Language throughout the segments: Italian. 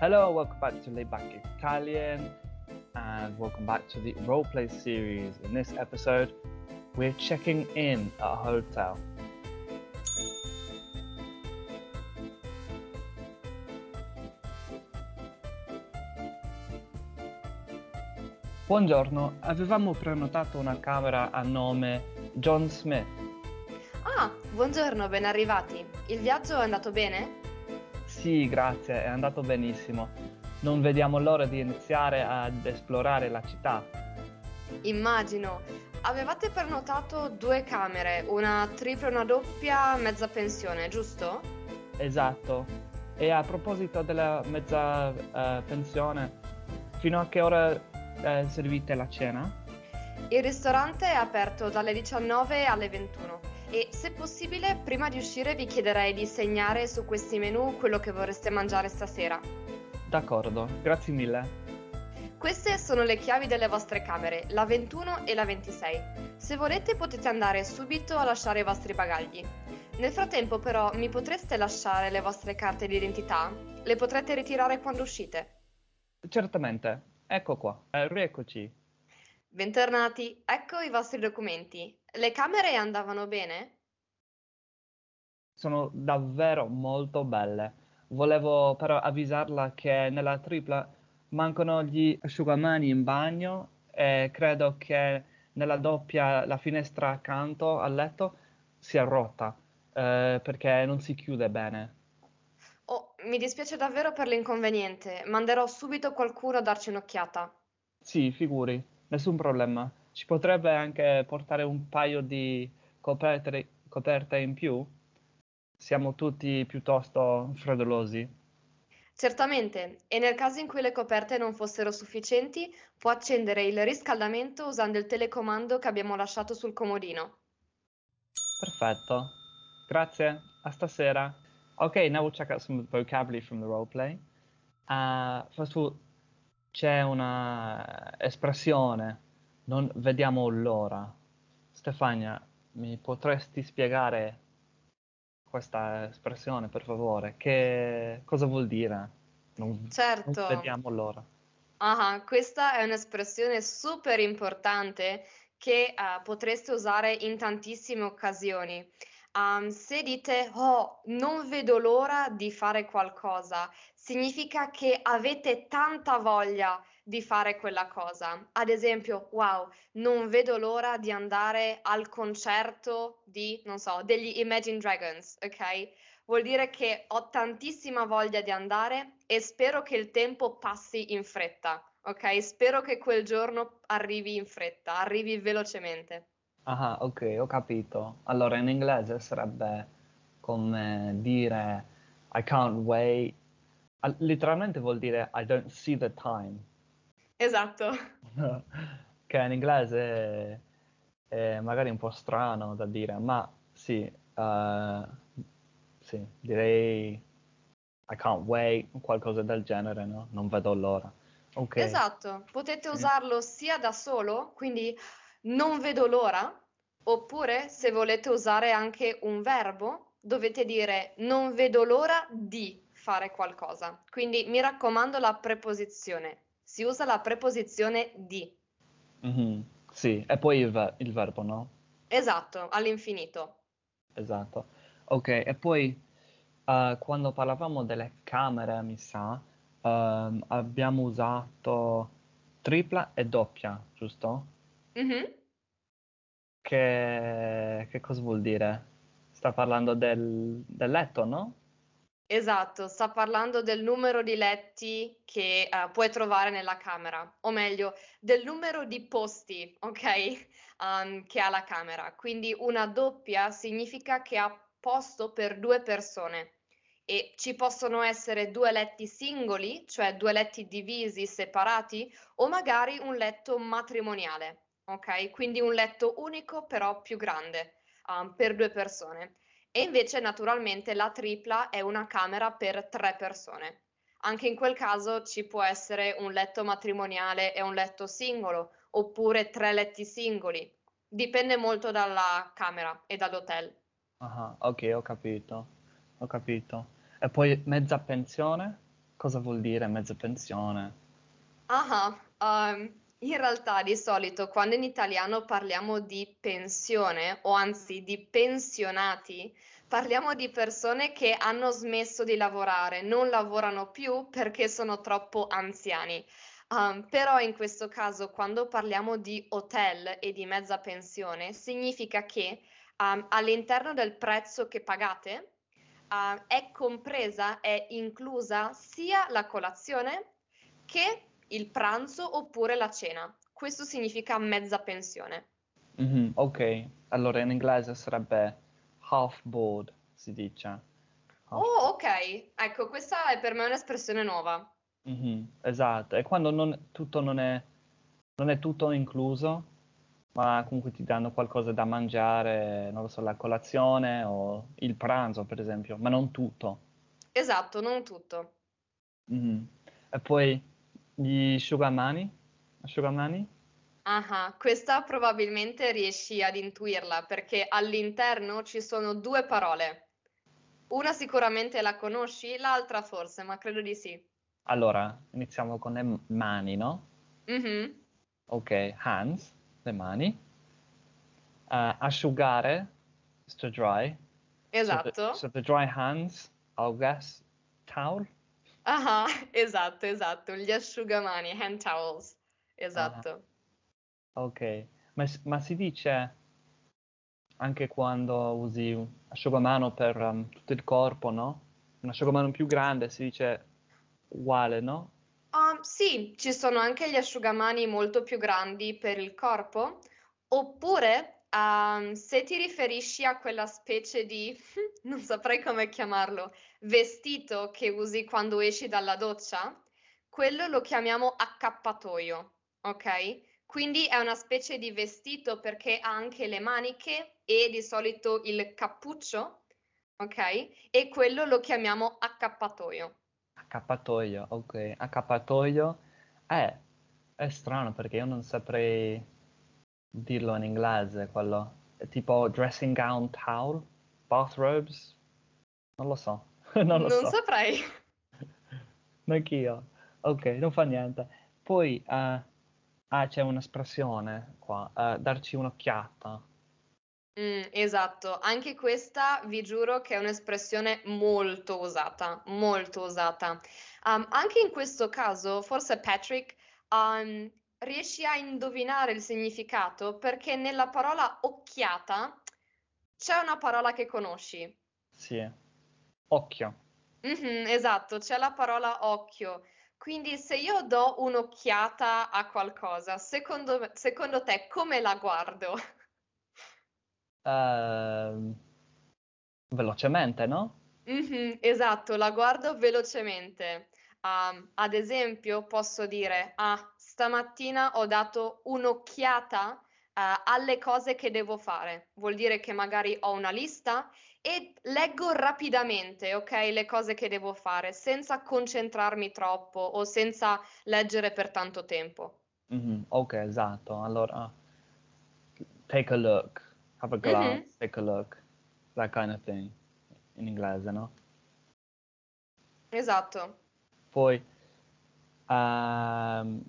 Hello, welcome back to Layback Italian, and welcome back to the roleplay series. In this episode, we're checking in at a hotel. Buongiorno, avevamo prenotato una camera a nome John Smith. Ah, buongiorno, ben arrivati. Il viaggio è andato bene? Sì, grazie, è andato benissimo. Non vediamo l'ora di iniziare ad esplorare la città. Immagino. Avevate prenotato due camere, una tripla e una doppia, mezza pensione, giusto? Esatto. E a proposito della mezza eh, pensione, fino a che ora eh, servite la cena? Il ristorante è aperto dalle 19 alle 21 e se possibile prima di uscire vi chiederei di segnare su questi menu quello che vorreste mangiare stasera. D'accordo, grazie mille. Queste sono le chiavi delle vostre camere, la 21 e la 26. Se volete potete andare subito a lasciare i vostri bagagli. Nel frattempo però mi potreste lasciare le vostre carte di identità? Le potrete ritirare quando uscite. Certamente, ecco qua, eh, rieccoci. Bentornati, ecco i vostri documenti. Le camere andavano bene? Sono davvero molto belle. Volevo però avvisarla che nella tripla mancano gli asciugamani in bagno e credo che nella doppia la finestra accanto al letto sia rotta eh, perché non si chiude bene. Oh, mi dispiace davvero per l'inconveniente. Manderò subito qualcuno a darci un'occhiata. Sì, figuri, nessun problema. Ci potrebbe anche portare un paio di coperte, coperte in più? Siamo tutti piuttosto freddolosi. Certamente, e nel caso in cui le coperte non fossero sufficienti, può accendere il riscaldamento usando il telecomando che abbiamo lasciato sul comodino. Perfetto. Grazie. A stasera. Okay, now we'll check out some vocabulary from the roleplay. Uh, first of all, c'è una espressione, non vediamo l'ora. Stefania, mi potresti spiegare questa espressione, per favore? Che cosa vuol dire? Non, Certo. non vediamo l'ora. Ah, questa è un'espressione super importante che eh, potreste usare in tantissime occasioni. Um, se dite, oh, non vedo l'ora di fare qualcosa, significa che avete tanta voglia di fare quella cosa. Ad esempio, wow, non vedo l'ora di andare al concerto di, non so, degli Imagine Dragons, ok? Vuol dire che ho tantissima voglia di andare e spero che il tempo passi in fretta, ok? Spero che quel giorno arrivi in fretta, arrivi velocemente. Ah, ok, ho capito. Allora, in inglese sarebbe come dire I can't wait. Letteralmente vuol dire I don't see the time. Esatto. Che in inglese è, è magari un po' strano da dire, ma sì, eh, sì, direi I can't wait, qualcosa del genere, no? Non vedo l'ora. Ok. Esatto, potete Sì. usarlo sia da solo, quindi non vedo l'ora, oppure se volete usare anche un verbo, dovete dire non vedo l'ora di fare qualcosa. Quindi mi raccomando la preposizione. Si usa la preposizione di. Mhm, Sì, e poi il, ver- il verbo, no? Esatto, all'infinito. Esatto. Ok, e poi eh, quando parlavamo delle camere, mi sa, ehm, abbiamo usato tripla e doppia, giusto? Mhm. Che, che cosa vuol dire? Sta parlando del, del letto, no? Esatto, sta parlando del numero di letti che eh, puoi trovare nella camera, o meglio, del numero di posti, ok? um, che ha la camera. Quindi una doppia significa che ha posto per due persone e ci possono essere due letti singoli, cioè due letti divisi, separati, o magari un letto matrimoniale, ok? Quindi un letto unico però più grande, um, per due persone. E invece, naturalmente, la tripla è una camera per tre persone. Anche in quel caso ci può essere un letto matrimoniale e un letto singolo, oppure tre letti singoli. Dipende molto dalla camera e dall'hotel. Ah, ok, ho capito, ho capito. E poi mezza pensione? cosa vuol dire mezza pensione? Ah, um, in realtà di solito quando in italiano parliamo di pensione o anzi di pensionati, parliamo di persone che hanno smesso di lavorare, non lavorano più perché sono troppo anziani. Um, però in questo caso, quando parliamo di hotel e di mezza pensione, significa che um, all'interno del prezzo che pagate uh, è compresa, è inclusa sia la colazione che il pranzo oppure la cena. Questo significa mezza pensione. Mhm, ok, allora in inglese sarebbe half board, si dice. Half Oh, ok. Ecco, questa è per me un'espressione nuova. Mhm, esatto, e quando non- tutto non è, non è tutto incluso, ma comunque ti danno qualcosa da mangiare, non lo so, la colazione o il pranzo, per esempio, ma non tutto. Esatto, non tutto. Mhm. E poi gli asciugamani? Asciugamani? Ah, questa probabilmente riesci ad intuirla perché all'interno ci sono due parole. Una sicuramente la conosci, l'altra forse, ma credo di sì. Allora, iniziamo con le mani, no? Mhm, Ok, hands, le mani. Eh, asciugare, to dry. So the, Esatto. so the dry hands, I'll guess, towel? Ah, esatto, esatto. Gli asciugamani, hand towels. Ah, Esatto. ok. Ma, ma si dice anche quando usi un asciugamano per um, tutto il corpo, no? Un asciugamano più grande si dice uguale, no? Um, sì, ci sono anche gli asciugamani molto più grandi per il corpo, oppure um, se ti riferisci a quella specie di, non saprei come chiamarlo, vestito che usi quando esci dalla doccia, quello lo chiamiamo accappatoio, ok? Quindi è una specie di vestito perché ha anche le maniche e di solito il cappuccio, ok? E quello lo chiamiamo accappatoio. Accappatoio, ok. Accappatoio è, è strano perché io non saprei dirlo in inglese, quello. Tipo dressing gown towel, bathrobes, non lo so, non lo Non so, saprei. neanch'io. Ok, non fa niente. Poi, eh, ah, c'è un'espressione qua, eh, darci un'occhiata. Mm, esatto, anche questa vi giuro che è un'espressione molto usata, molto usata. Um, anche in questo caso, forse Patrick, um, riesci a indovinare il significato perché nella parola occhiata c'è una parola che conosci. Sì, occhio. Mhm, esatto, c'è la parola occhio. Quindi se io do un'occhiata a qualcosa, secondo, secondo te come la guardo? Ehm, velocemente, no? Mhm, esatto, la guardo velocemente. Am, ad esempio, posso dire, ah, stamattina ho dato un'occhiata, eh, alle cose che devo fare. Vuol dire che magari ho una lista e leggo rapidamente, ok, le cose che devo fare, senza concentrarmi troppo o senza leggere per tanto tempo. Mhm, ok, esatto. Allora, take a look, have a glance, Mhm, take a look, that kind of thing, in inglese, no? esatto. Poi, ehm,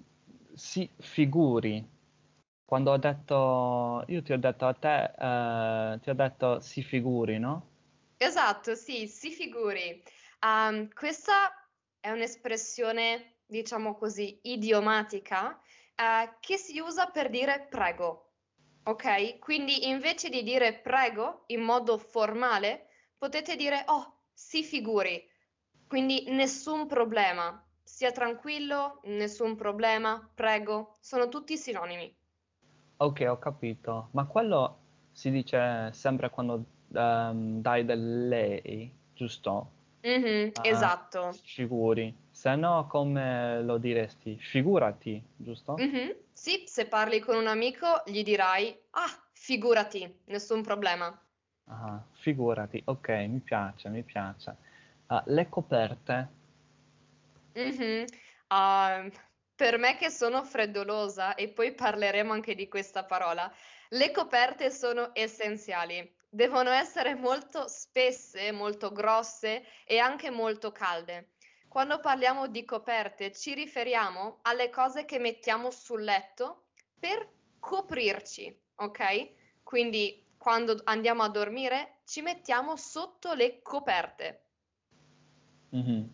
si figuri. Quando ho detto, io ti ho detto a te, eh, ti ho detto si figuri, no? Esatto, sì, si figuri. Ehm, questa è un'espressione, diciamo così, idiomatica, eh, che si usa per dire prego, ok? Quindi invece di dire prego in modo formale, potete dire oh, si figuri. Quindi nessun problema, stia tranquillo, nessun problema, prego, sono tutti sinonimi. Ok, ho capito. Ma quello si dice sempre quando ehm, dai del lei, giusto? Mhm, Ah, esatto. figuri. Se no, come lo diresti? Figurati, giusto? Mhm. Sì, se parli con un amico gli dirai, ah, figurati, nessun problema. Ah, figurati. Ok, mi piace, mi piace. Ah, le coperte. Mhm. Ah, per me che sono freddolosa, e poi parleremo anche di questa parola, le coperte sono essenziali. Devono essere molto spesse, molto grosse e anche molto calde. Quando parliamo di coperte, ci riferiamo alle cose che mettiamo sul letto per coprirci, ok? Quindi quando andiamo a dormire ci mettiamo sotto le coperte. Mhm.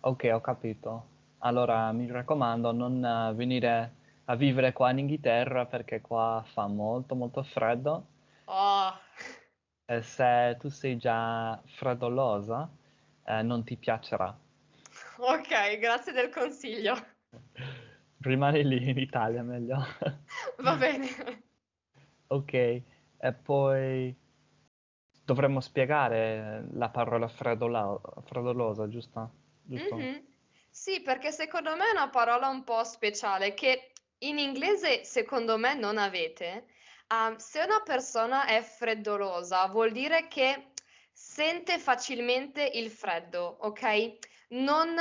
Ok, ho capito. Allora mi raccomando, non eh, venire a vivere qua in Inghilterra perché qua fa molto molto freddo Oh, e se tu sei già freddolosa, eh, non ti piacerà. ok, grazie del consiglio. Rimani lì in Italia meglio. Va bene. Ok, e poi dovremmo spiegare la parola freddola- freddolosa, giusto? Giusto? Mhm. Sì, perché secondo me è una parola un po' speciale che in inglese secondo me non avete. Ah, se una persona è freddolosa, vuol dire che sente facilmente il freddo, ok? Non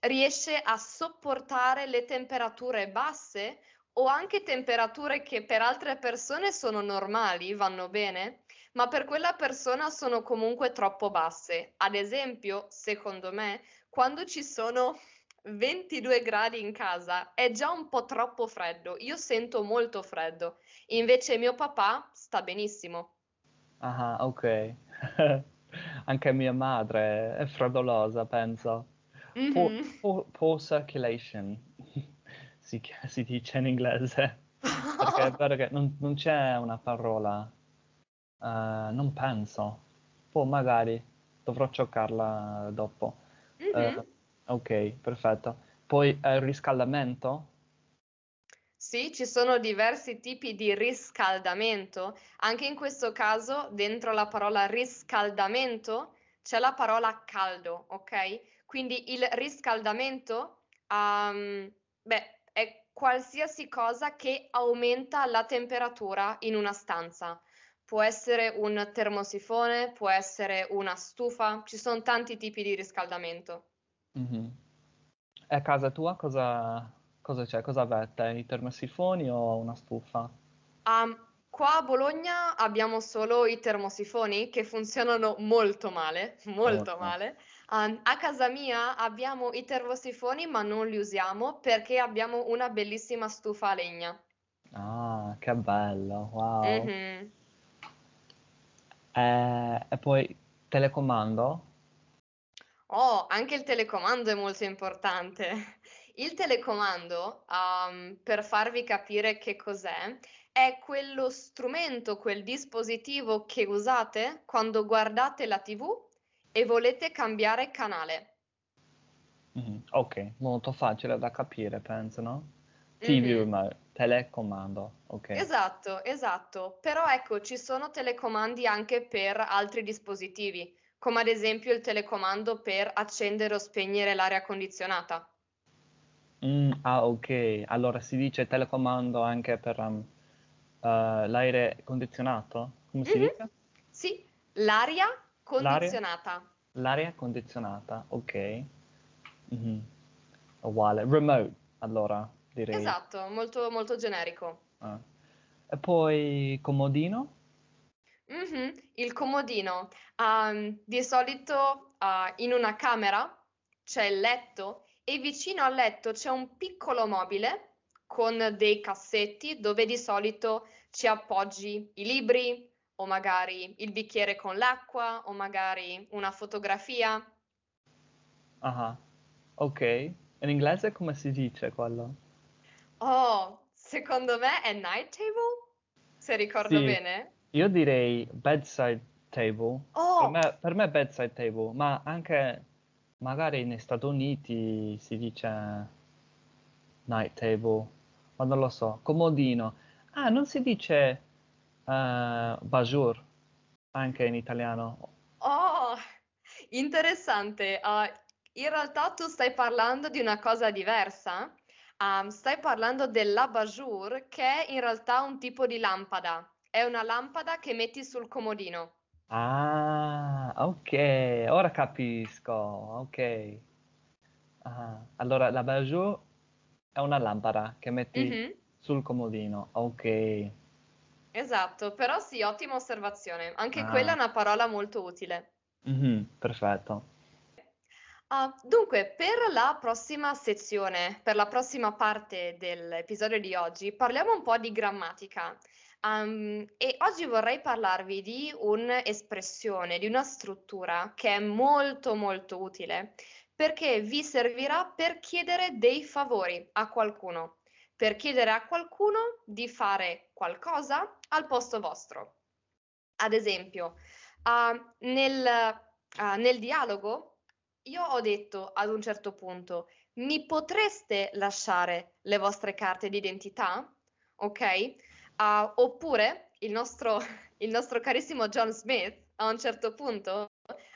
riesce a sopportare le temperature basse o anche temperature che per altre persone sono normali, vanno bene, ma per quella persona sono comunque troppo basse. Ad esempio, secondo me, quando ci sono 22 gradi in casa è già un po' troppo freddo. Io sento molto freddo. Invece mio papà sta benissimo. Ah, ok. Anche mia madre è freddolosa, penso. Poor, Mhm. poor- poor circulation, si, si dice in inglese. Perché è vero che non, non c'è una parola, eh, non penso. Poi magari dovrò cercarla dopo. Eh, Mhm. ok, perfetto. Poi eh, riscaldamento? Sì, ci sono diversi tipi di riscaldamento. Anche in questo caso, dentro la parola riscaldamento c'è la parola caldo, ok? Quindi il riscaldamento, ehm, beh, è qualsiasi cosa che aumenta la temperatura in una stanza. Può essere un termosifone, può essere una stufa, ci sono tanti tipi di riscaldamento. Mhm. E a casa tua cosa, cosa c'è? Cosa avete? I termosifoni o una stufa? Am- qua a Bologna abbiamo solo i termosifoni che funzionano molto male, molto Molto. male. Am, a casa mia abbiamo i termosifoni, ma non li usiamo perché abbiamo una bellissima stufa a legna. Ah, che bello, wow. Mhm. Eh, e poi telecomando? Oh, anche il telecomando è molto importante. Il telecomando, um, per farvi capire che cos'è, è quello strumento, quel dispositivo che usate quando guardate la TV e volete cambiare canale. Mhm, Ok, molto facile da capire, penso, no? TV Mhm. remote, telecomando, ok. Esatto, esatto. Però ecco, ci sono telecomandi anche per altri dispositivi, come ad esempio il telecomando per accendere o spegnere l'aria condizionata. Mm, ah, ok. Allora si dice telecomando anche per um, eh, l'aire condizionato? Come si Mhm. dice? Sì, l'aria L'aria? condizionata. L'aria condizionata, ok. Mhm, Uguale. Remote, allora, direi. Esatto, molto, molto generico. Ah. E poi comodino? Mhm, Il comodino. Ehm, di solito ah, in una camera c'è il letto e vicino al letto c'è un piccolo mobile con dei cassetti dove di solito ci appoggi i libri o magari il bicchiere con l'acqua o magari una fotografia. Ah, ok. In inglese come si dice quello? Oh, secondo me è night table, se ricordo Sì, bene. io direi bedside table. Per Oh, me, per me bedside table, ma anche magari negli Stati Uniti si dice night table, ma non lo so. Comodino. Ah, non si dice eh, bajour anche in italiano. oh, interessante. Ah, in realtà tu stai parlando di una cosa diversa. Ah, stai parlando dell'abat-jour, che è in realtà un tipo di lampada. È una lampada che metti sul comodino. Ah, ok, ora capisco. Ok. Ah, allora la bajour è una lampada che metti Mhm, sul comodino. Ok. esatto, però sì, ottima osservazione. Anche quella è Ah, una parola molto utile. mhm, perfetto. Uh, dunque, per la prossima sezione, per la prossima parte dell'episodio di oggi, parliamo un po' di grammatica. Um, e oggi vorrei parlarvi di un'espressione, di una struttura che è molto molto utile perché vi servirà per chiedere dei favori a qualcuno, per chiedere a qualcuno di fare qualcosa al posto vostro. Ad esempio, uh, nel, uh, nel dialogo io ho detto ad un certo punto, mi potreste lasciare le vostre carte d'identità? Ok? Uh, oppure il nostro, il nostro carissimo John Smith a un certo punto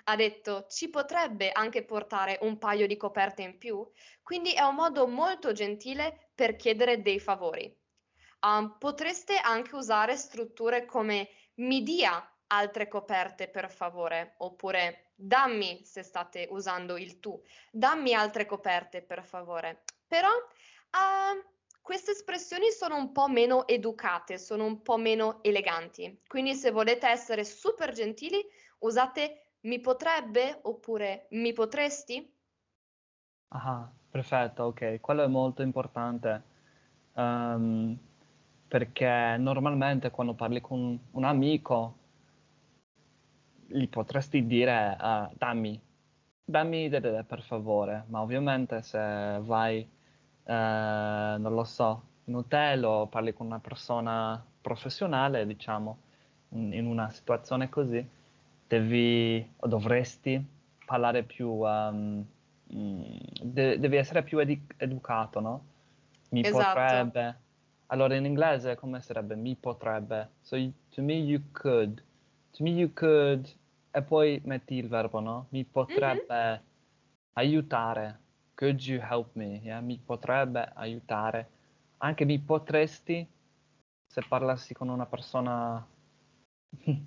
ha detto ci potrebbe anche portare un paio di coperte in più, quindi è un modo molto gentile per chiedere dei favori. Um, potreste anche usare strutture come mi dia altre coperte per favore, oppure dammi se state usando il tu, dammi altre coperte per favore. Però uh, queste espressioni sono un po' meno educate, sono un po' meno eleganti, quindi se volete essere super gentili usate mi potrebbe oppure mi potresti. Ah, perfetto, ok, quello è molto importante. Um, perché normalmente quando parli con un amico gli potresti dire uh, dammi, dammi delle per favore, ma ovviamente se vai, uh, non lo so, in hotel o parli con una persona professionale, diciamo, in, in una situazione così, devi o dovresti parlare più, um, de- devi essere più ed- educato, no? Mi esatto. potrebbe. Allora in inglese come sarebbe mi potrebbe? So to me you could. To me you could e poi metti il verbo, no? Mi potrebbe mm-hmm. aiutare. Could you help me? Yeah? Mi potrebbe aiutare. Anche mi potresti, se parlassi con una persona,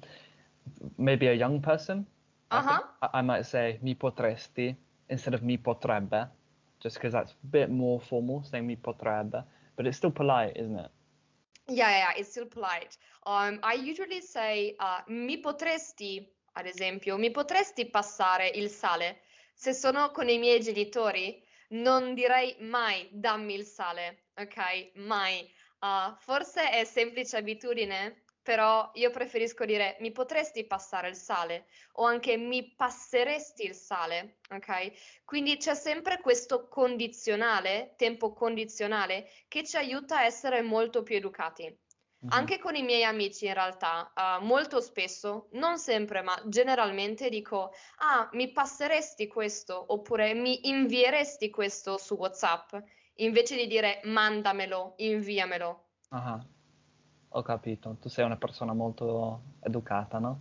maybe a young person, uh-huh. I, I, might say mi potresti instead of mi potrebbe, just because that's a bit more formal, saying mi potrebbe, but it's still polite, isn't it? Yeah, yeah, it's still polite. Um, I usually say uh, mi potresti ad esempio, mi potresti passare il sale? Se sono con i miei genitori, non direi mai dammi il sale, ok? Mai. Uh, forse è semplice abitudine, però io preferisco dire mi potresti passare il sale o anche mi passeresti il sale, ok? Quindi c'è sempre questo condizionale, tempo condizionale, che ci aiuta a essere molto più educati. Anche con i miei amici in realtà, uh, molto spesso, non sempre, ma generalmente dico, ah, mi passeresti questo oppure mi invieresti questo su WhatsApp, invece di dire mandamelo, inviamelo. Ah, ho capito, tu sei una persona molto educata, no?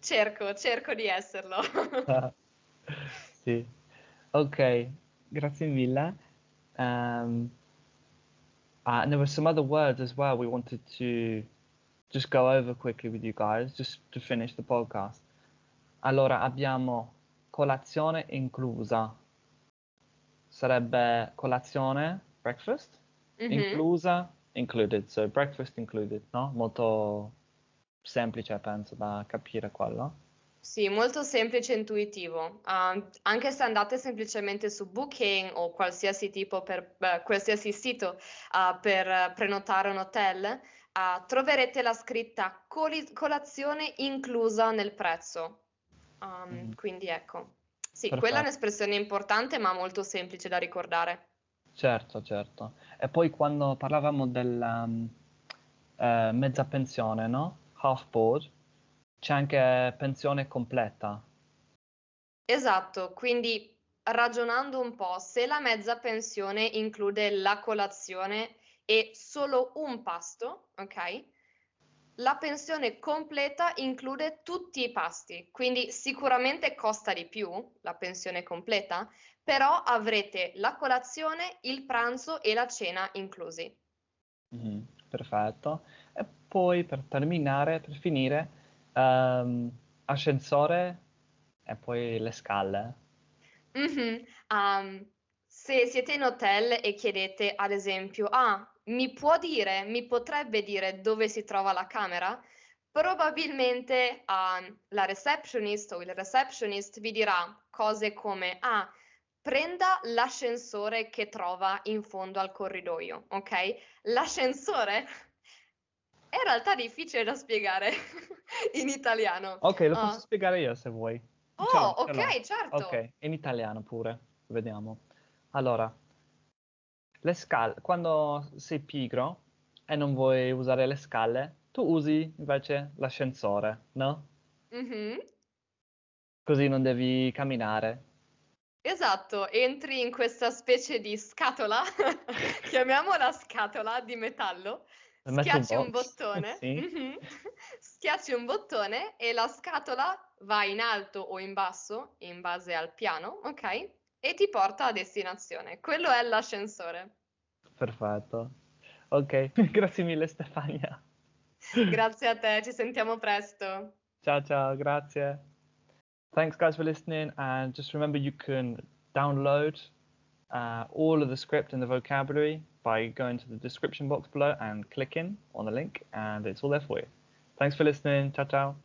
Cerco, cerco di esserlo. sì, ok, grazie mille. Um, Uh, and there were some other words as well we wanted to just go over quickly with you guys, just to finish the podcast. Allora, abbiamo colazione inclusa. Sarebbe colazione, breakfast, mm-hmm. inclusa, included. So breakfast included, no? Molto semplice, penso, da capire quello. Sì, molto semplice e intuitivo. Uh, anche se andate semplicemente su Booking o qualsiasi tipo per beh, qualsiasi sito uh, per prenotare un hotel, uh, troverete la scritta coli- colazione inclusa nel prezzo. Um, mm. Quindi ecco. Sì, Perfetto. quella è un'espressione importante ma molto semplice da ricordare. Certo, certo. E poi quando parlavamo della um, eh, mezza pensione, no? Half board c'è anche pensione completa. Esatto, quindi ragionando un po', se la mezza pensione include la colazione e solo un pasto, ok? La pensione completa include tutti i pasti, quindi sicuramente costa di più la pensione completa, però avrete la colazione, il pranzo e la cena inclusi. Mm, perfetto. E poi per terminare, per finire, Um, ascensore e poi le scale. Mm-hmm. Um, se siete in hotel e chiedete ad esempio, ah, mi può dire, mi potrebbe dire dove si trova la camera? Probabilmente uh, la receptionist o il receptionist vi dirà cose come, ah, prenda l'ascensore che trova in fondo al corridoio, ok? L'ascensore è in realtà difficile da spiegare in italiano. Ok, lo Ah. posso spiegare io se vuoi. Oh, ce ok, l'ho. certo. Ok, in italiano pure, vediamo. Allora, le scale, quando sei pigro e non vuoi usare le scale, tu usi invece l'ascensore, no? Mhm. Così non devi camminare. Esatto, entri in questa specie di scatola, chiamiamola scatola di metallo, schiacci un bottone, sì. mhm, schiacci un bottone e la scatola va in alto o in basso, in base al piano, ok? E ti porta a destinazione. Quello è l'ascensore. Perfetto. Ok, grazie mille Stefania. Grazie a te, ci sentiamo presto. Ciao ciao, grazie. Thanks guys for listening and just remember you can download uh, all of the script and the vocabulary by going to the description box below and clicking on the link and it's all there for you. Thanks for listening. Ciao ciao.